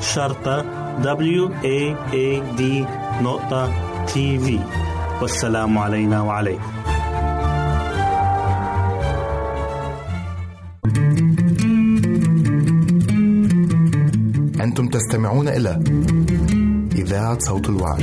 شرطة W A A D نقطة تي في والسلام علينا وعليكم أنتم تستمعون إلى إذاعة صوت الوعد.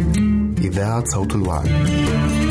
إذاعة صوت الوعد.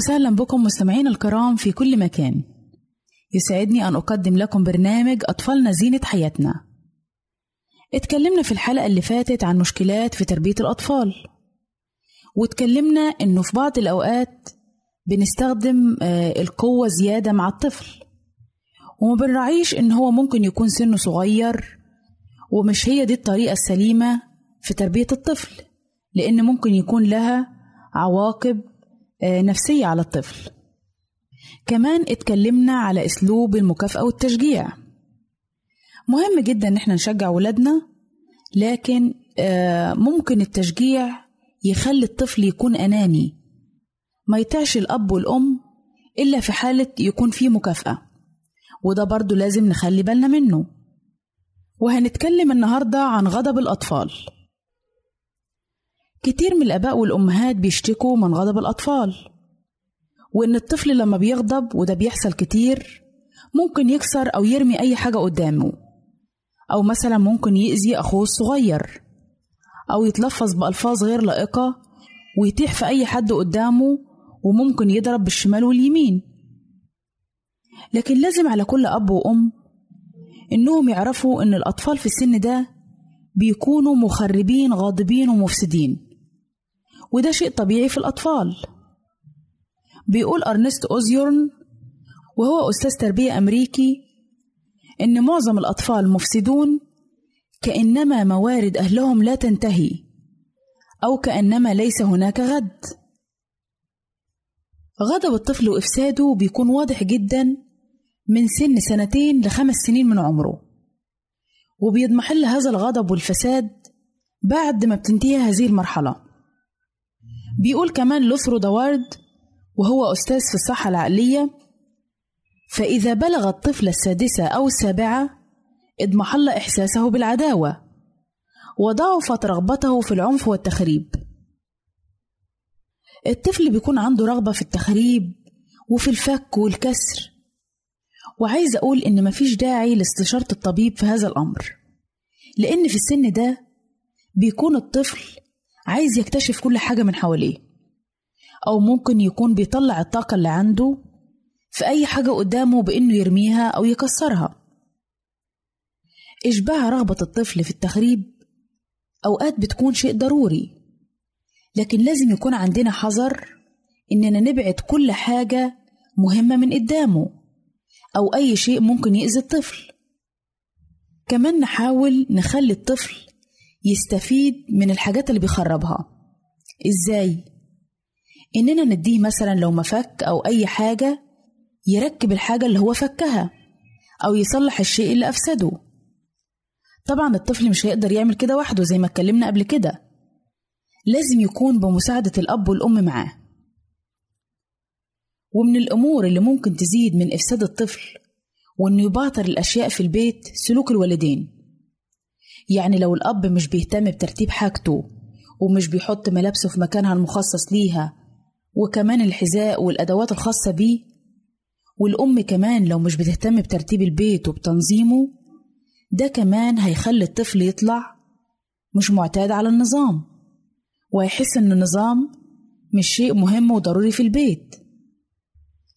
وسهلا بكم مستمعين الكرام في كل مكان. يسعدني أن أقدم لكم برنامج أطفالنا زينة حياتنا. اتكلمنا في الحلقة اللي فاتت عن مشكلات في تربية الأطفال. واتكلمنا إنه في بعض الأوقات بنستخدم آه، القوة زيادة مع الطفل. وما بنراعيش إن هو ممكن يكون سنه صغير ومش هي دي الطريقة السليمة في تربية الطفل. لأن ممكن يكون لها عواقب نفسية على الطفل. كمان اتكلمنا على أسلوب المكافأة والتشجيع. مهم جدا إن إحنا نشجع ولادنا لكن آه، ممكن التشجيع يخلي الطفل يكون أناني. ما يطيعش الأب والأم إلا في حالة يكون فيه مكافأة. وده برضو لازم نخلي بالنا منه. وهنتكلم النهاردة عن غضب الأطفال. كتير من الآباء والأمهات بيشتكوا من غضب الأطفال وإن الطفل لما بيغضب وده بيحصل كتير ممكن يكسر أو يرمي أي حاجة قدامه أو مثلا ممكن يأذي أخوه الصغير أو يتلفظ بألفاظ غير لائقة ويتيح في أي حد قدامه وممكن يضرب بالشمال واليمين. لكن لازم على كل أب وأم إنهم يعرفوا إن الأطفال في السن ده بيكونوا مخربين غاضبين ومفسدين. وده شيء طبيعي في الأطفال. بيقول أرنست أوزيورن وهو أستاذ تربية أمريكي إن معظم الأطفال مفسدون كأنما موارد أهلهم لا تنتهي أو كأنما ليس هناك غد. غضب الطفل وإفساده بيكون واضح جدا من سن سنتين لخمس سنين من عمره وبيضمحل هذا الغضب والفساد بعد ما بتنتهي هذه المرحلة. بيقول كمان لوثرو دوارد وهو أستاذ في الصحة العقلية فإذا بلغ الطفل السادسة أو السابعة اضمحل إحساسه بالعداوة وضعفت رغبته في العنف والتخريب. الطفل بيكون عنده رغبة في التخريب وفي الفك والكسر وعايز أقول إن مفيش داعي لاستشارة الطبيب في هذا الأمر لأن في السن ده بيكون الطفل عايز يكتشف كل حاجة من حواليه. أو ممكن يكون بيطلع الطاقة اللي عنده في أي حاجة قدامه بإنه يرميها أو يكسرها. إشباع رغبة الطفل في التخريب أوقات بتكون شيء ضروري لكن لازم يكون عندنا حذر إننا نبعد كل حاجة مهمة من قدامه أو أي شيء ممكن يأذي الطفل. كمان نحاول نخلي الطفل يستفيد من الحاجات اللي بيخربها. إزاي؟ إننا نديه مثلا لو مفك أو أي حاجة يركب الحاجة اللي هو فكها أو يصلح الشيء اللي أفسده. طبعا الطفل مش هيقدر يعمل كده وحده زي ما اتكلمنا قبل كده. لازم يكون بمساعدة الأب والأم معاه. ومن الأمور اللي ممكن تزيد من إفساد الطفل وإنه يبعتر الأشياء في البيت سلوك الوالدين. يعني لو الأب مش بيهتم بترتيب حاجته ومش بيحط ملابسه في مكانها المخصص ليها وكمان الحذاء والأدوات الخاصة بيه والأم كمان لو مش بتهتم بترتيب البيت وبتنظيمه ده كمان هيخلي الطفل يطلع مش معتاد على النظام وهيحس إن النظام مش شيء مهم وضروري في البيت.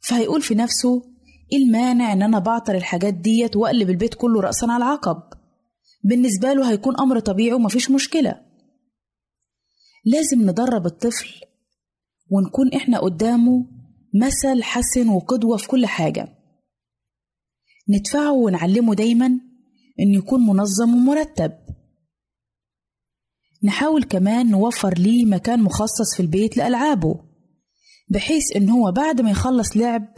فهيقول في نفسه إيه المانع إن أنا بعطر الحاجات ديت وأقلب البيت كله رأسا على العقب؟ بالنسبة له هيكون أمر طبيعي ومفيش مشكلة. لازم ندرب الطفل ونكون إحنا قدامه مثل حسن وقدوة في كل حاجة. ندفعه ونعلمه دايما إنه يكون منظم ومرتب. نحاول كمان نوفر ليه مكان مخصص في البيت لألعابه بحيث إن هو بعد ما يخلص لعب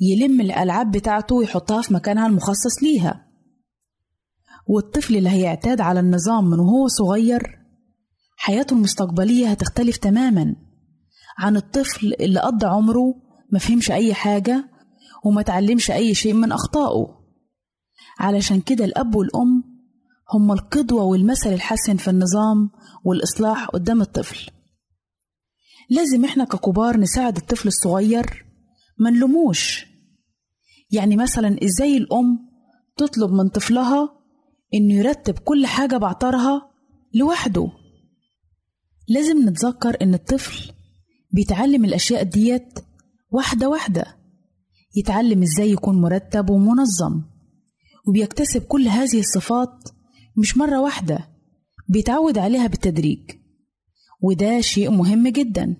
يلم الألعاب بتاعته ويحطها في مكانها المخصص ليها. والطفل اللي هيعتاد على النظام من وهو صغير حياته المستقبلية هتختلف تماما. عن الطفل اللي قضى عمره مفهمش أي حاجة وما تعلمش أي شيء من أخطائه. علشان كده الأب والأم هما القدوة والمثل الحسن في النظام والإصلاح قدام الطفل. لازم إحنا ككبار نساعد الطفل الصغير ما نلوموش. يعني مثلا إزاي الأم تطلب من طفلها إنه يرتب كل حاجة بعطرها لوحده. لازم نتذكر إن الطفل بيتعلم الأشياء ديت واحدة واحدة. يتعلم إزاي يكون مرتب ومنظم. وبيكتسب كل هذه الصفات مش مرة واحدة. بيتعود عليها بالتدريج. وده شيء مهم جدا.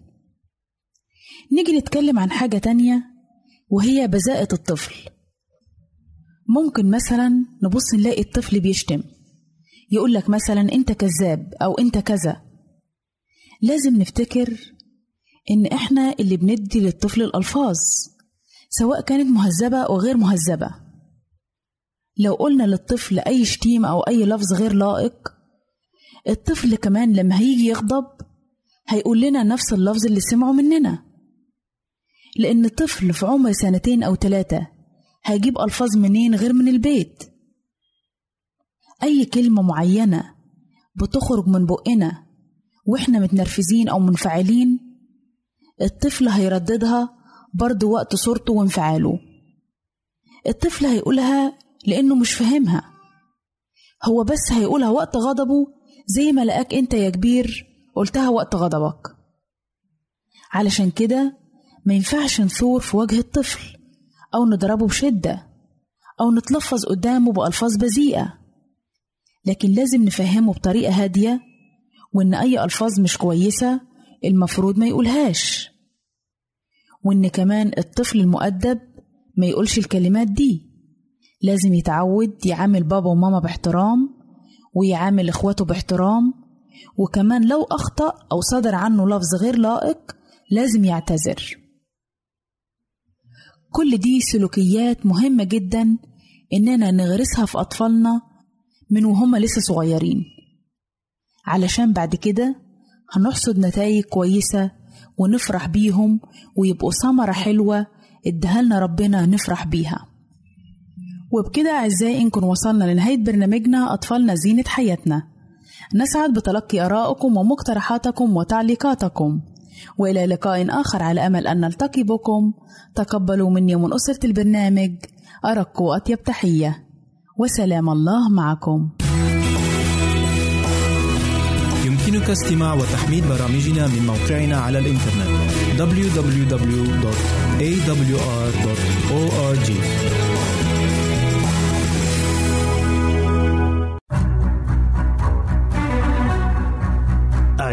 نيجي نتكلم عن حاجة تانية وهي بذاءة الطفل. ممكن مثلا نبص نلاقي الطفل بيشتم. يقولك مثلا أنت كذاب أو أنت كذا. لازم نفتكر إن إحنا اللي بندي للطفل الألفاظ سواء كانت مهذبة أو غير مهذبة. لو قلنا للطفل أي شتيمة أو أي لفظ غير لائق الطفل كمان لما هيجي يغضب هيقول لنا نفس اللفظ اللي سمعه مننا. لأن الطفل في عمر سنتين أو ثلاثة هيجيب ألفاظ منين غير من البيت؟ أي كلمة معينة بتخرج من بقنا وإحنا متنرفزين أو منفعلين الطفل هيرددها برضه وقت صورته وانفعاله. الطفل هيقولها لأنه مش فاهمها. هو بس هيقولها وقت غضبه زي ما لقاك أنت يا كبير قلتها وقت غضبك. علشان كده ما ينفعش نثور في وجه الطفل. أو نضربه بشدة أو نتلفظ قدامه بألفاظ بذيئة. لكن لازم نفهمه بطريقة هادية وإن أي ألفاظ مش كويسة المفروض ما يقولهاش. وإن كمان الطفل المؤدب ما يقولش الكلمات دي. لازم يتعود يعامل بابا وماما باحترام ويعامل إخواته باحترام. وكمان لو أخطأ أو صدر عنه لفظ غير لائق لازم يعتذر. كل دي سلوكيات مهمة جدا إننا نغرسها في أطفالنا من وهم لسه صغيرين. علشان بعد كده هنحصد نتائج كويسة ونفرح بيهم ويبقوا ثمرة حلوة ادهلنا ربنا نفرح بيها. وبكده أعزائي نكون وصلنا لنهاية برنامجنا أطفالنا زينة حياتنا. نسعد بتلقي آرائكم ومقترحاتكم وتعليقاتكم. وإلى لقاء آخر على أمل أن نلتقي بكم. تقبلوا مني ومن أسرة البرنامج أرق وأطيب تحية. وسلام الله معكم. يمكنك استماع وتحميل برامجنا من موقعنا على الإنترنت www.awr.org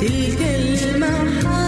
تلك المحبة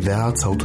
إذاعة صوت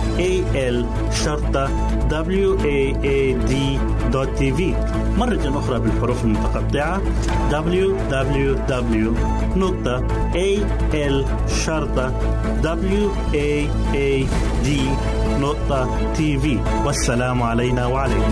www.al-waad.tv مرة أخرى بالحروف المتقطعة. Www.al-waad.tv والسلام علينا وعليكم.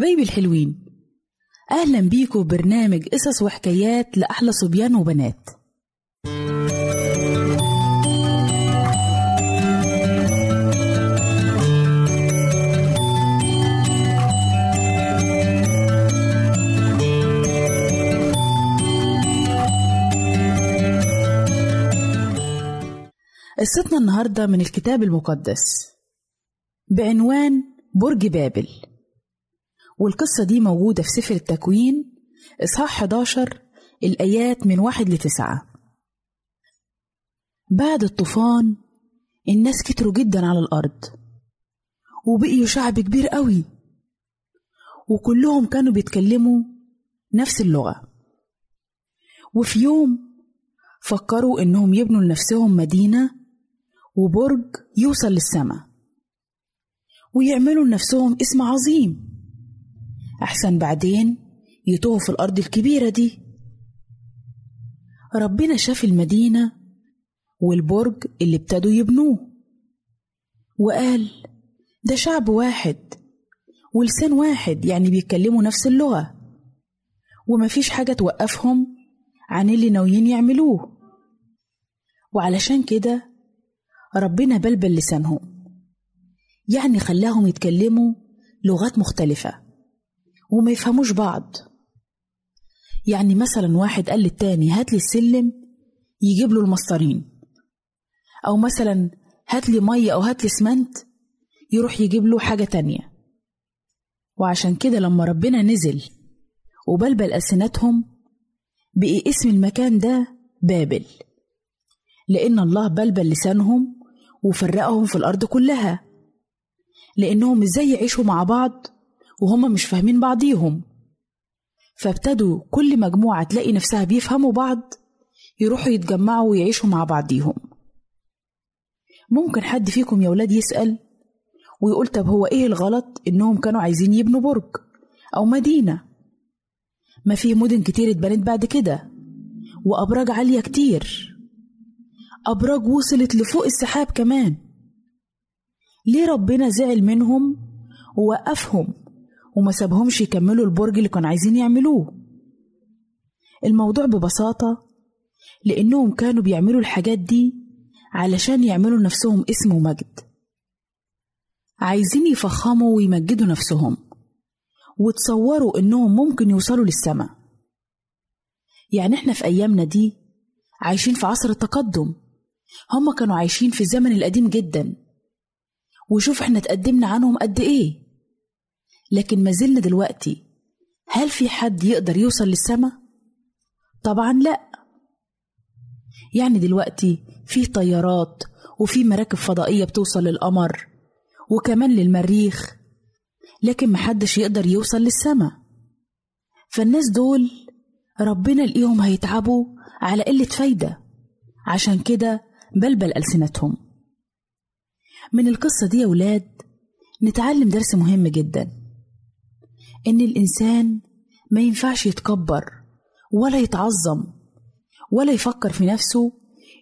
حبايبي الحلوين أهلا بيكم برنامج قصص وحكايات لأحلى صبيان وبنات. قصتنا النهاردة من الكتاب المقدس بعنوان برج بابل. والقصة دي موجودة في سفر التكوين إصحاح 11 الآيات من واحد لتسعة. بعد الطوفان الناس كتروا جدا على الأرض وبقيوا شعب كبير قوي وكلهم كانوا بيتكلموا نفس اللغة. وفي يوم فكروا إنهم يبنوا لنفسهم مدينة وبرج يوصل للسماء ويعملوا لنفسهم اسم عظيم. أحسن بعدين يتوهوا في الأرض الكبيرة دي. ربنا شاف المدينة والبرج اللي ابتدوا يبنوه وقال ده شعب واحد ولسان واحد يعني بيتكلموا نفس اللغة ومفيش حاجة توقفهم عن اللي ناويين يعملوه. وعلشان كده ربنا بلبل لسانهم يعني خلاهم يتكلموا لغات مختلفة. وما يفهموش بعض. يعني مثلا واحد قال للتاني هات لي السلم يجيب له المسطرين. أو مثلا هات لي مية أو هات لي اسمنت يروح يجيب له حاجة تانية. وعشان كده لما ربنا نزل وبلبل ألسنتهم بقي اسم المكان ده بابل. لأن الله بلبل لسانهم وفرقهم في الأرض كلها. لأنهم إزاي يعيشوا مع بعض وهما مش فاهمين بعضيهم. فابتدوا كل مجموعة تلاقي نفسها بيفهموا بعض يروحوا يتجمعوا ويعيشوا مع بعضيهم. ممكن حد فيكم يا ولاد يسأل ويقول طب هو إيه الغلط إنهم كانوا عايزين يبنوا برج أو مدينة؟ ما في مدن كتير اتبنت بعد كده وأبراج عالية كتير. أبراج وصلت لفوق السحاب كمان. ليه ربنا زعل منهم ووقفهم؟ وما سابهمش يكملوا البرج اللي كانوا عايزين يعملوه. الموضوع ببساطة لأنهم كانوا بيعملوا الحاجات دي علشان يعملوا لنفسهم اسم ومجد. عايزين يفخموا ويمجدوا نفسهم وتصوروا إنهم ممكن يوصلوا للسماء. يعني إحنا في أيامنا دي عايشين في عصر التقدم. هم كانوا عايشين في الزمن القديم جدا. وشوف إحنا تقدمنا عنهم قد إيه. لكن ما زلنا دلوقتي. هل في حد يقدر يوصل للسماء؟ طبعا لا. يعني دلوقتي في طيارات وفي مراكب فضائية بتوصل للقمر وكمان للمريخ لكن محدش يقدر يوصل للسماء فالناس دول ربنا لقيهم هيتعبوا على قلة فايدة. عشان كده بلبل ألسنتهم. من القصة دي يا ولاد نتعلم درس مهم جدا. إن الإنسان ما ينفعش يتكبر ولا يتعظم ولا يفكر في نفسه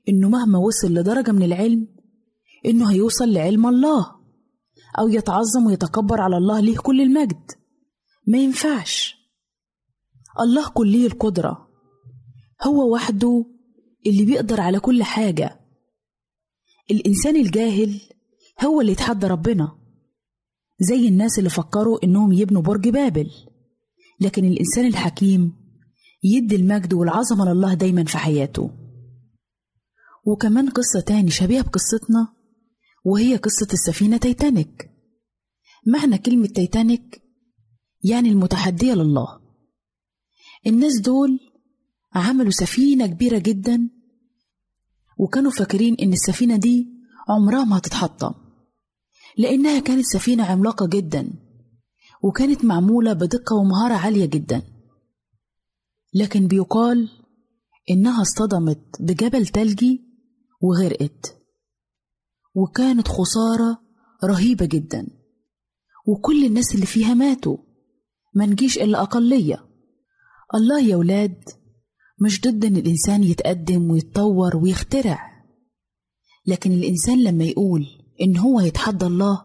إنه مهما وصل لدرجة من العلم إنه هيوصل لعلم الله أو يتعظم ويتكبر على الله ليه كل المجد. ما ينفعش. الله كلي القدرة. هو وحده اللي بيقدر على كل حاجة. الإنسان الجاهل هو اللي يتحدى ربنا. زي الناس اللي فكروا إنهم يبنوا برج بابل. لكن الإنسان الحكيم يدي المجد والعظمة لله دايما في حياته. وكمان قصة تاني شبيهة بقصتنا وهي قصة السفينة تيتانيك معنى كلمة تيتانيك يعني المتحدية لله. الناس دول عملوا سفينة كبيرة جدا وكانوا فاكرين إن السفينة دي عمرها ما هتتحطم. لأنها كانت سفينة عملاقة جدا وكانت معمولة بدقة ومهارة عالية جدا. لكن بيقال إنها اصطدمت بجبل تلجي وغرقت وكانت خسارة رهيبة جدا. وكل الناس اللي فيها ماتوا ما نجيش إلا أقلية. الله يا ولاد مش ضد إن الإنسان يتقدم ويتطور ويخترع لكن الإنسان لما يقول إن هو يتحدى الله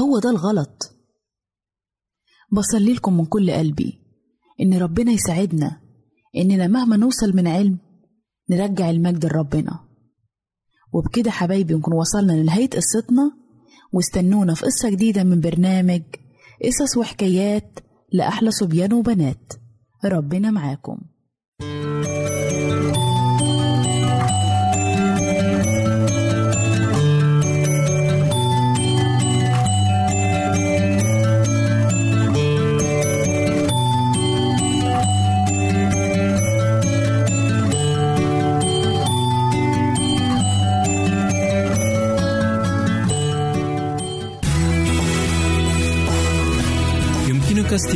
هو ده الغلط. بصلي لكم من كل قلبي إن ربنا يساعدنا إننا مهما نوصل من علم نرجع المجد لربنا. وبكده حبايبي نكون وصلنا لنهاية قصتنا. واستنونا في قصة جديدة من برنامج قصص وحكايات لأحلى صبيان وبنات. ربنا معاكم. يمكنك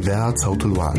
إذاعة صوت الوعد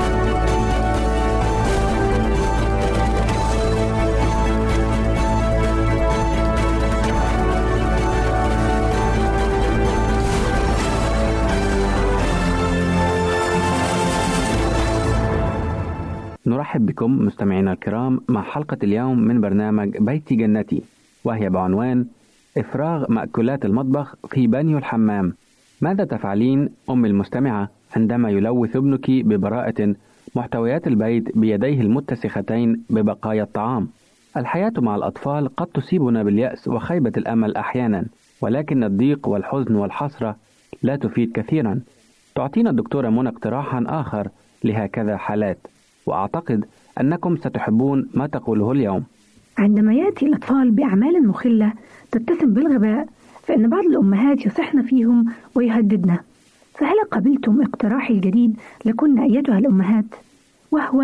نرحب بكم مستمعينا الكرام مع حلقة اليوم من برنامج بيتي جنتي وهي بعنوان إفراغ مأكولات المطبخ في بانيو الحمام. ماذا تفعلين أم المستمعة عندما يلوث ابنك ببراءة محتويات البيت بيديه المتسختين ببقايا الطعام؟ الحياة مع الأطفال قد تصيبنا باليأس وخيبة الأمل أحيانا ولكن الضيق والحزن والحسرة لا تفيد كثيرا. تعطينا الدكتورة منى اقتراحا آخر لهكذا حالات. وأعتقد أنكم ستحبون ما تقوله اليوم. عندما يأتي الأطفال بأعمال مخلة تتسم بالغباء فإن بعض الأمهات يصحن فيهم ويهددن. فهل قبلتم اقتراحي الجديد لكن أيتها الأمهات؟ وهو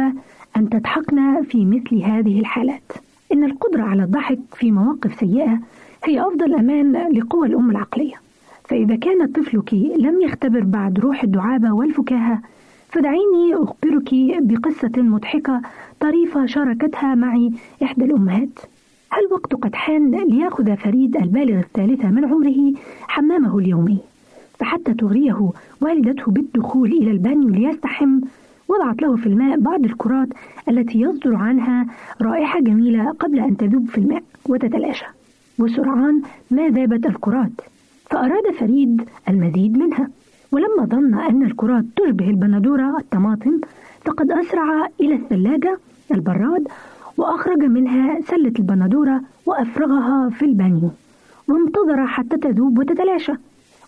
أن تضحكن في مثل هذه الحالات. إن القدرة على الضحك في مواقف سيئة هي أفضل أمان لقوى الأم العقلية. فإذا كان طفلك لم يختبر بعد روح الدعابة والفكاهة فدعيني أخبرك بقصة مضحكة طريفة شاركتها معي إحدى الأمهات. هل الوقت قد حان ليأخذ فريد البالغ الثالثة من عمره حمامه اليومي؟ فحتى تغريه والدته بالدخول إلى البانيو ليستحم وضعت له في الماء بعض الكرات التي يصدر عنها رائحة جميلة قبل أن تذوب في الماء وتتلاشى. وسرعان ما ذابت الكرات فأراد فريد المزيد منها. ولما ظن أن الكرات تشبه البندورة الطماطم فقد أسرع إلى الثلاجة البراد وأخرج منها سلة البندورة وأفرغها في البانيو وانتظر حتى تذوب وتتلاشى.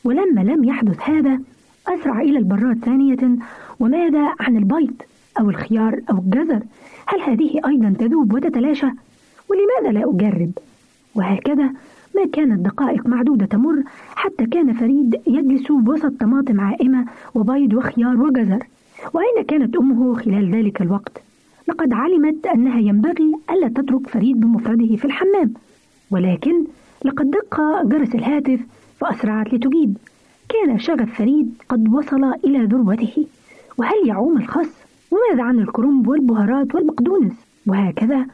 ولما لم يحدث هذا أسرع إلى البراد ثانية وماذا عن البيض أو الخيار أو الجزر؟ هل هذه أيضا تذوب وتتلاشى؟ ولماذا لا أجرب؟ وهكذا ما كانت دقائق معدودة تمر حتى كان فريد يجلس وسط طماطم عائمة وبيض وخيار وجزر. وأين كانت أمه خلال ذلك الوقت؟ لقد علمت أنها ينبغي ألا تترك فريد بمفرده في الحمام. ولكن لقد دق جرس الهاتف فأسرعت لتجيب. كان شغف فريد قد وصل إلى ذروته. وهل يعوم الخس؟ وماذا عن الكرنب والبهارات والبقدونس؟ وهكذا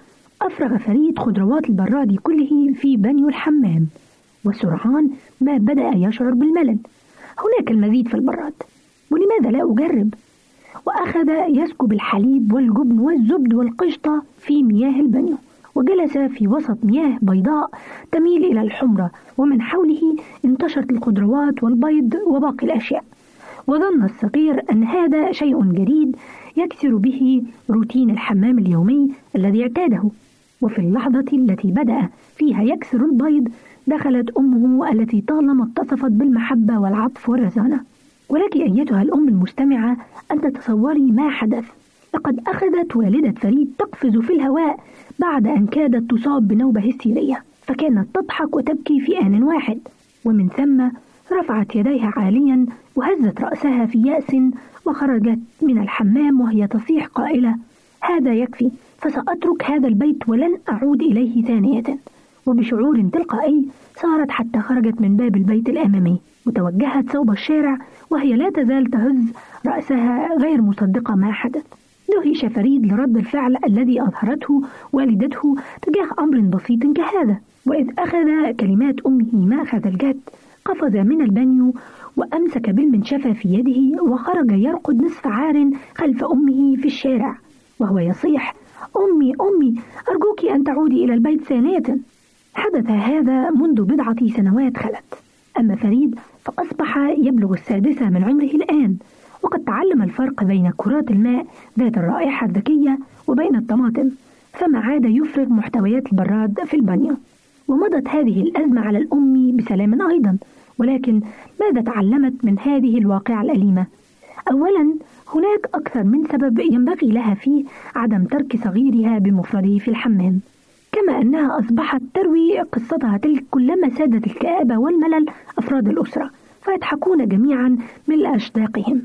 أفرغ فريد خضروات البراد كله في بنيو الحمام. وسرعان ما بدأ يشعر بالملل. هناك المزيد في البراد. ولماذا لا أجرب؟ وأخذ يسكب الحليب والجبن والزبد والقشطة في مياه البانيو وجلس في وسط مياه بيضاء تميل إلى الحمرة. ومن حوله انتشرت الخضروات والبيض وباقي الأشياء. وظن الصغير أن هذا شيء جديد يكسر به روتين الحمام اليومي الذي اعتاده. وفي اللحظة التي بدأ فيها يكسر البيض دخلت أمه التي طالما اتصفت بالمحبة والعطف والرزانة. ولك أيتها الأم المستمعة أن تتصوري ما حدث. لقد أخذت والدة فريد تقفز في الهواء بعد أن كادت تصاب بنوبة هستيرية فكانت تضحك وتبكي في آن واحد. ومن ثم رفعت يديها عاليا وهزت رأسها في يأس وخرجت من الحمام وهي تصيح قائلة هذا يكفي. فسأترك هذا البيت ولن أعود إليه ثانية. وبشعور تلقائي صارت حتى خرجت من باب البيت الأمامي وتوجهت صوب الشارع وهي لا تزال تهز رأسها غير مصدقة ما حدث. دهش فريد لرد الفعل الذي أظهرته والدته تجاه أمر بسيط كهذا. وإذ أخذ كلمات أمه مأخذ الجد قفز من البانيو وأمسك بالمنشفة في يده وخرج يرقد نصف عار خلف أمه في الشارع وهو يصيح أمي أمي أرجوك أن تعودي إلى البيت ثانية. حدث هذا منذ بضعة سنوات خلت. أما فريد فأصبح يبلغ السادسة من عمره الآن وقد تعلم الفرق بين كرات الماء ذات الرائحة الذكية وبين الطماطم فما عاد يفرغ محتويات البراد في البانيو. ومضت هذه الأزمة على الأم بسلام أيضا ولكن ماذا تعلمت من هذه الواقعة الأليمة؟ أولا هناك أكثر من سبب ينبغي لها فيه عدم ترك صغيرها بمفرده في الحمام كما أنها أصبحت تروي قصتها تلك كلما سادت الكآبة والملل أفراد الأسرة فيضحكون جميعا من أشداقهم.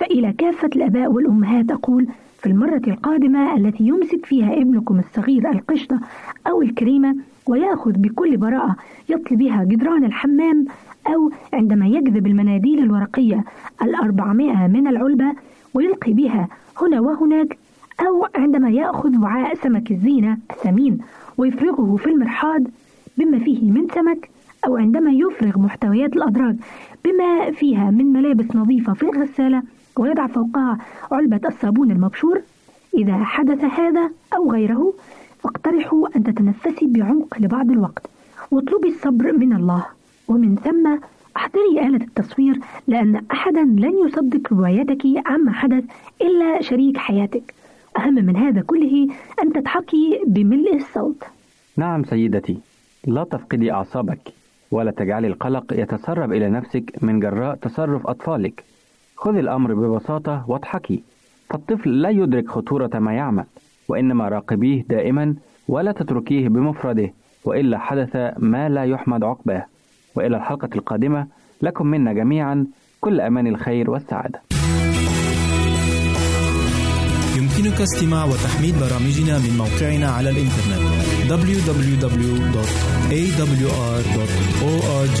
فإلى كافة الآباء والأمهات أقول في المرة القادمة التي يمسك فيها ابنكم الصغير القشطة أو الكريمة ويأخذ بكل براءة يطلي بها جدران الحمام أو عندما يجذب المناديل الورقية الأربعمائة من العلبة ويلقي بها هنا وهناك أو عندما يأخذ وعاء سمك الزينة الثمين ويفرغه في المرحاض بما فيه من سمك أو عندما يفرغ محتويات الأدراج بما فيها من ملابس نظيفة في الغسالة ويضع فوقها علبة الصابون المبشور. إذا حدث هذا أو غيره فاقترحوا أن تتنفسي بعمق لبعض الوقت. واطلبي الصبر من الله. ومن ثم احضري آلة التصوير لأن أحدا لن يصدق روايتك عما حدث إلا شريك حياتك. أهم من هذا كله أن تضحكي بملء الصوت. نعم سيدتي لا تفقدي أعصابك ولا تجعلي القلق يتسرب إلى نفسك من جراء تصرف أطفالك. خذي الأمر ببساطة واضحكي. فالطفل لا يدرك خطورة ما يعمل وإنما راقبيه دائما ولا تتركيه بمفرده وإلا حدث ما لا يحمد عقباه. وإلى الحلقة القادمة لكم منا جميعا كل أمان الخير والسعادة. يمكنك استماع وتحميل برامجنا من موقعنا على الإنترنت www.awr.org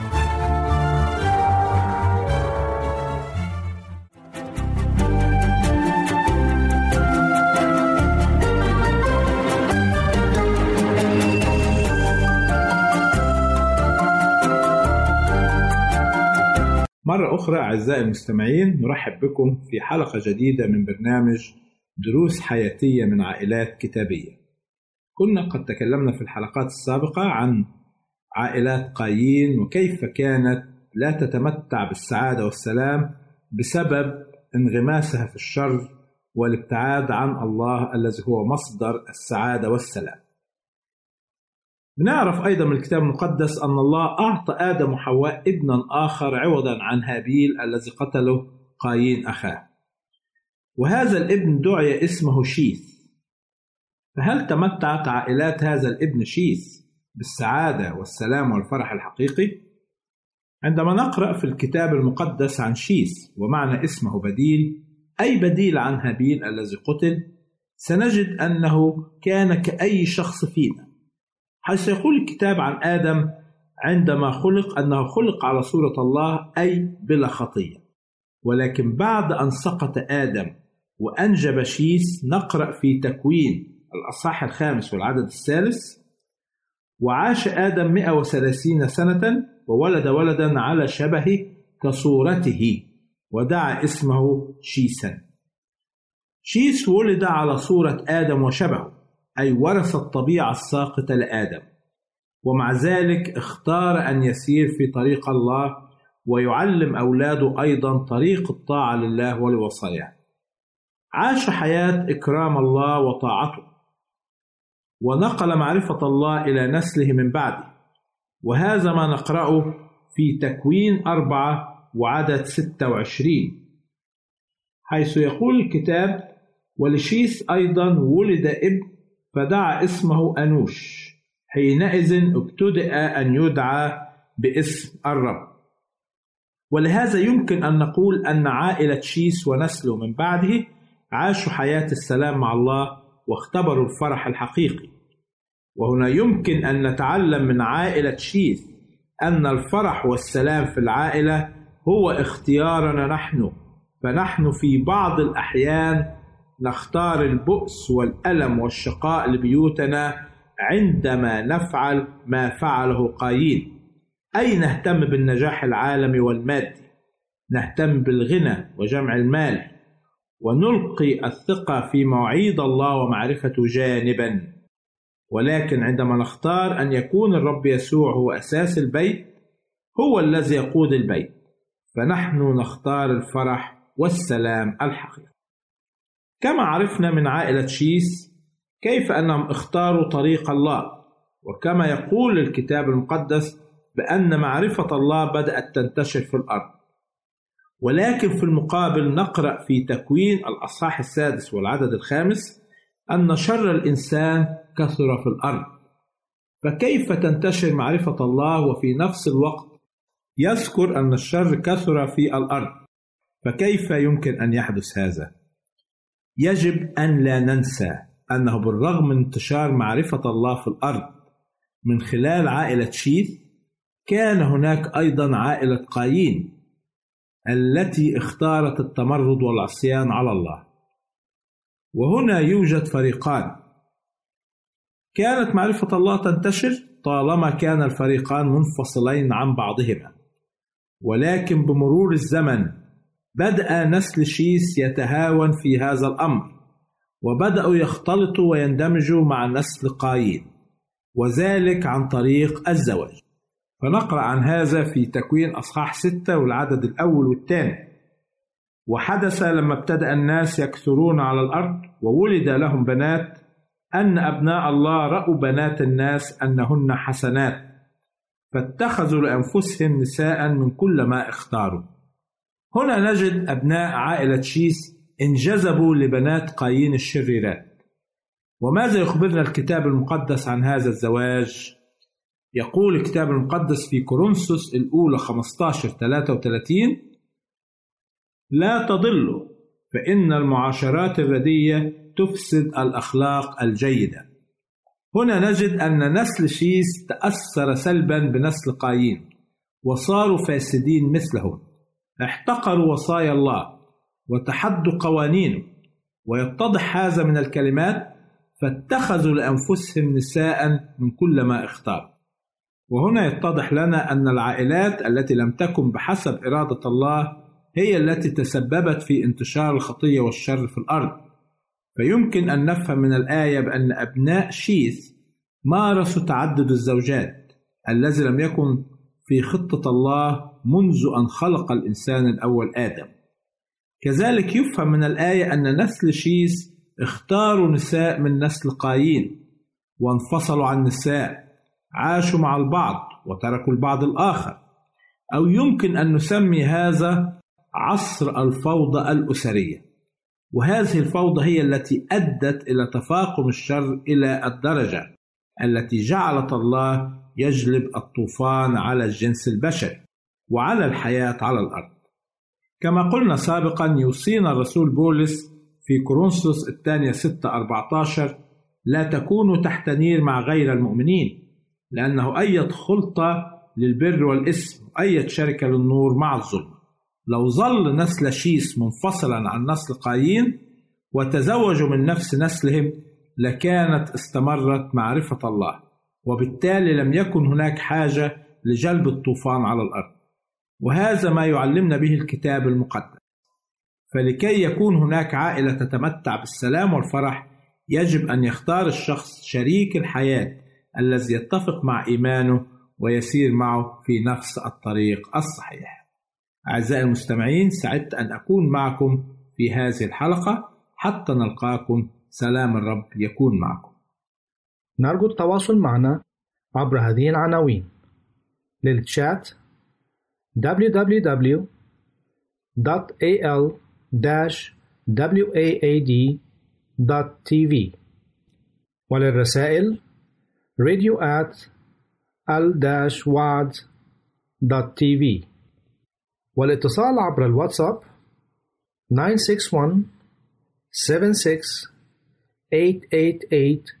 مرة أخرى أعزائي المستمعين نرحب بكم في حلقة جديدة من برنامج دروس حياتية من عائلات كتابية. كنا قد تكلمنا في الحلقات السابقة عن عائلات قايين وكيف كانت لا تتمتع بالسعادة والسلام بسبب انغماسها في الشر والابتعاد عن الله الذي هو مصدر السعادة والسلام. نعرف أيضا من الكتاب المقدس أن الله أعطى آدم وحواء ابنا آخر عوضا عن هابيل الذي قتله قايين أخاه. وهذا الابن دعي اسمه شيث. فهل تمتعت عائلات هذا الابن شيث بالسعادة والسلام والفرح الحقيقي؟ عندما نقرأ في الكتاب المقدس عن شيث ومعنى اسمه بديل أي بديل عن هابيل الذي قتل؟ سنجد أنه كان كأي شخص فينا. حيث يقول الكتاب عن آدم عندما خلق أنه خلق على صورة الله أي بلا خطية. ولكن بعد أن سقط آدم وأنجب شيس نقرأ في تكوين الأصحاح الخامس والعدد الثالث. وعاش آدم 130 سنة وولد ولدا على شبهه كصورته ودعا اسمه شيسا. شيس ولد على صورة آدم وشبهه. أي ورث الطبيعة الساقطة لآدم. ومع ذلك اختار أن يسير في طريق الله ويعلم أولاده أيضا طريق الطاعة لله ولوصاياه. عاش حياة إكرام الله وطاعته. ونقل معرفة الله إلى نسله من بعده. وهذا ما نقرأه في تكوين أربعة وعدد ستة وعشرين. حيث يقول الكتاب ولشيس أيضا ولد ابن فدعا اسمه أنوش. حينئذ ابتدأ أن يدعى باسم الرب. ولهذا يمكن أن نقول أن عائلة شيس ونسله من بعده عاشوا حياة السلام مع الله واختبروا الفرح الحقيقي. وهنا يمكن أن نتعلم من عائلة شيس أن الفرح والسلام في العائلة هو اختيارنا نحن. فنحن في بعض الأحيان نختار البؤس والألم والشقاء لبيوتنا عندما نفعل ما فعله قايين. أي نهتم بالنجاح العالمي والمادي؟ نهتم بالغنى وجمع المال. ونلقي الثقة في مواعيد الله ومعرفته جانبا. ولكن عندما نختار أن يكون الرب يسوع هو أساس البيت هو الذي يقود البيت. فنحن نختار الفرح والسلام الحقيقي. كما عرفنا من عائلة شيس كيف أنهم اختاروا طريق الله وكما يقول الكتاب المقدس بأن معرفة الله بدأت تنتشر في الأرض. ولكن في المقابل نقرأ في تكوين الأصحاح السادس والعدد الخامس أن شر الإنسان كثر في الأرض. فكيف تنتشر معرفة الله وفي نفس الوقت يذكر أن الشر كثر في الأرض؟ فكيف يمكن أن يحدث هذا؟ يجب أن لا ننسى أنه بالرغم من انتشار معرفة الله في الأرض من خلال عائلة شيث كان هناك أيضا عائلة قايين التي اختارت التمرد والعصيان على الله. وهنا يوجد فريقان. كانت معرفة الله تنتشر طالما كان الفريقان منفصلين عن بعضهما. ولكن بمرور الزمن بدأ نسل شيس يتهاون في هذا الأمر وبدأوا يختلطوا ويندمجوا مع نسل قايين وذلك عن طريق الزواج. فنقرأ عن هذا في تكوين أصحاح ستة والعدد الأول والثاني. وحدث لما ابتدأ الناس يكثرون على الأرض وولد لهم بنات أن أبناء الله رأوا بنات الناس أنهن حسنات فاتخذوا لأنفسهم نساء من كل ما اختاروا. هنا نجد أبناء عائلة شيس انجذبوا لبنات قايين الشريرات. وماذا يخبرنا الكتاب المقدس عن هذا الزواج؟ يقول الكتاب المقدس في كورنثوس الأولى 15 33 لا تضلوا فإن المعاشرات الردية تفسد الأخلاق الجيدة. هنا نجد أن نسل شيس تأثر سلبا بنسل قايين وصاروا فاسدين مثلهم. احتقروا وصايا الله وتحدوا قوانينه ويتضح هذا من الكلمات فاتخذوا لأنفسهم نساء من كل ما اختار وهنا يتضح لنا أن العائلات التي لم تكن بحسب إرادة الله هي التي تسببت في انتشار الخطية والشر في الأرض. فيمكن أن نفهم من الآية بأن أبناء شيث مارسوا تعدد الزوجات الذي لم يكن في خطة الله منذ أن خلق الإنسان الأول آدم. كذلك يفهم من الآية أن نسل شيث اختاروا نساء من نسل قايين وانفصلوا عن النساء عاشوا مع البعض وتركوا البعض الآخر. أو يمكن أن نسمي هذا عصر الفوضى الأسرية. وهذه الفوضى هي التي أدت إلى تفاقم الشر إلى الدرجة التي جعلت الله يجلب الطوفان على الجنس البشري وعلى الحياة على الأرض. كما قلنا سابقا يوصينا الرسول بولس في كورنثوس الثانية 6 14 لا تكونوا تحت نير مع غير المؤمنين لأنه أية خلطة للبر والإثم وأية شركة للنور مع الظلم. لو ظل نسل شيس منفصلا عن نسل قايين وتزوجوا من نفس نسلهم لكانت استمرت معرفة الله. وبالتالي لم يكن هناك حاجة لجلب الطوفان على الأرض وهذا ما يعلمنا به الكتاب المقدس فلكي يكون هناك عائلة تتمتع بالسلام والفرح يجب أن يختار الشخص شريك الحياة الذي يتفق مع إيمانه ويسير معه في نفس الطريق الصحيح. أعزائي المستمعين سعدت أن أكون معكم في هذه الحلقة حتى نلقاكم سلام الرب يكون معكم. نرجو التواصل معنا عبر هذه العناوين. للتشات www.al-waad.tv وللرسائل radio at al-wad.tv والاتصال عبر الواتساب 961 76 888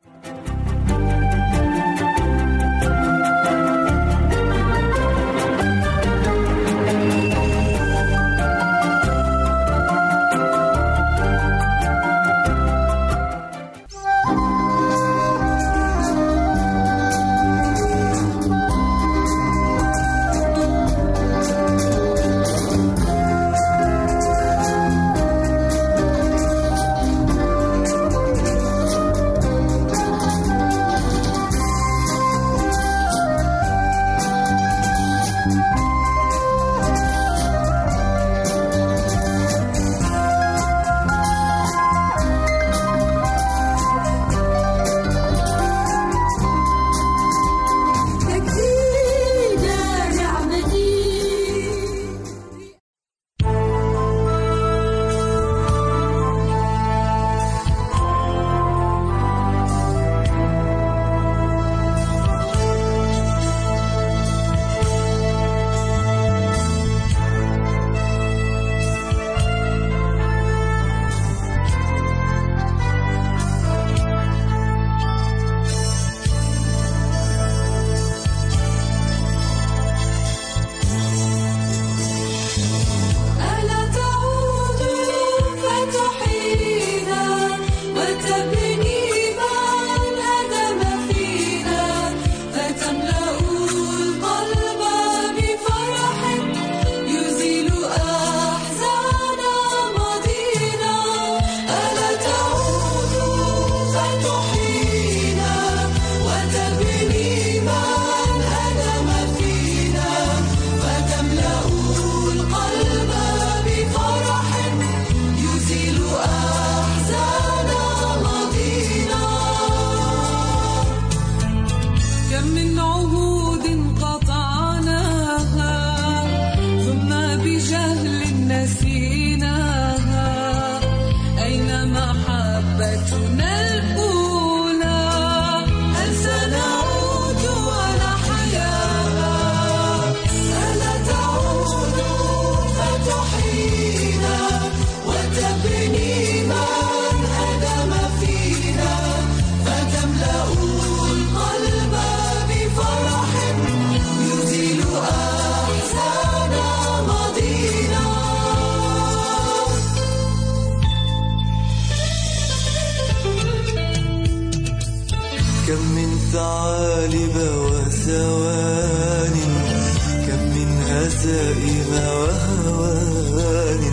هزائم وهوان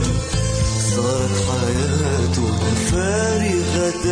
صارت حياتنا فارغة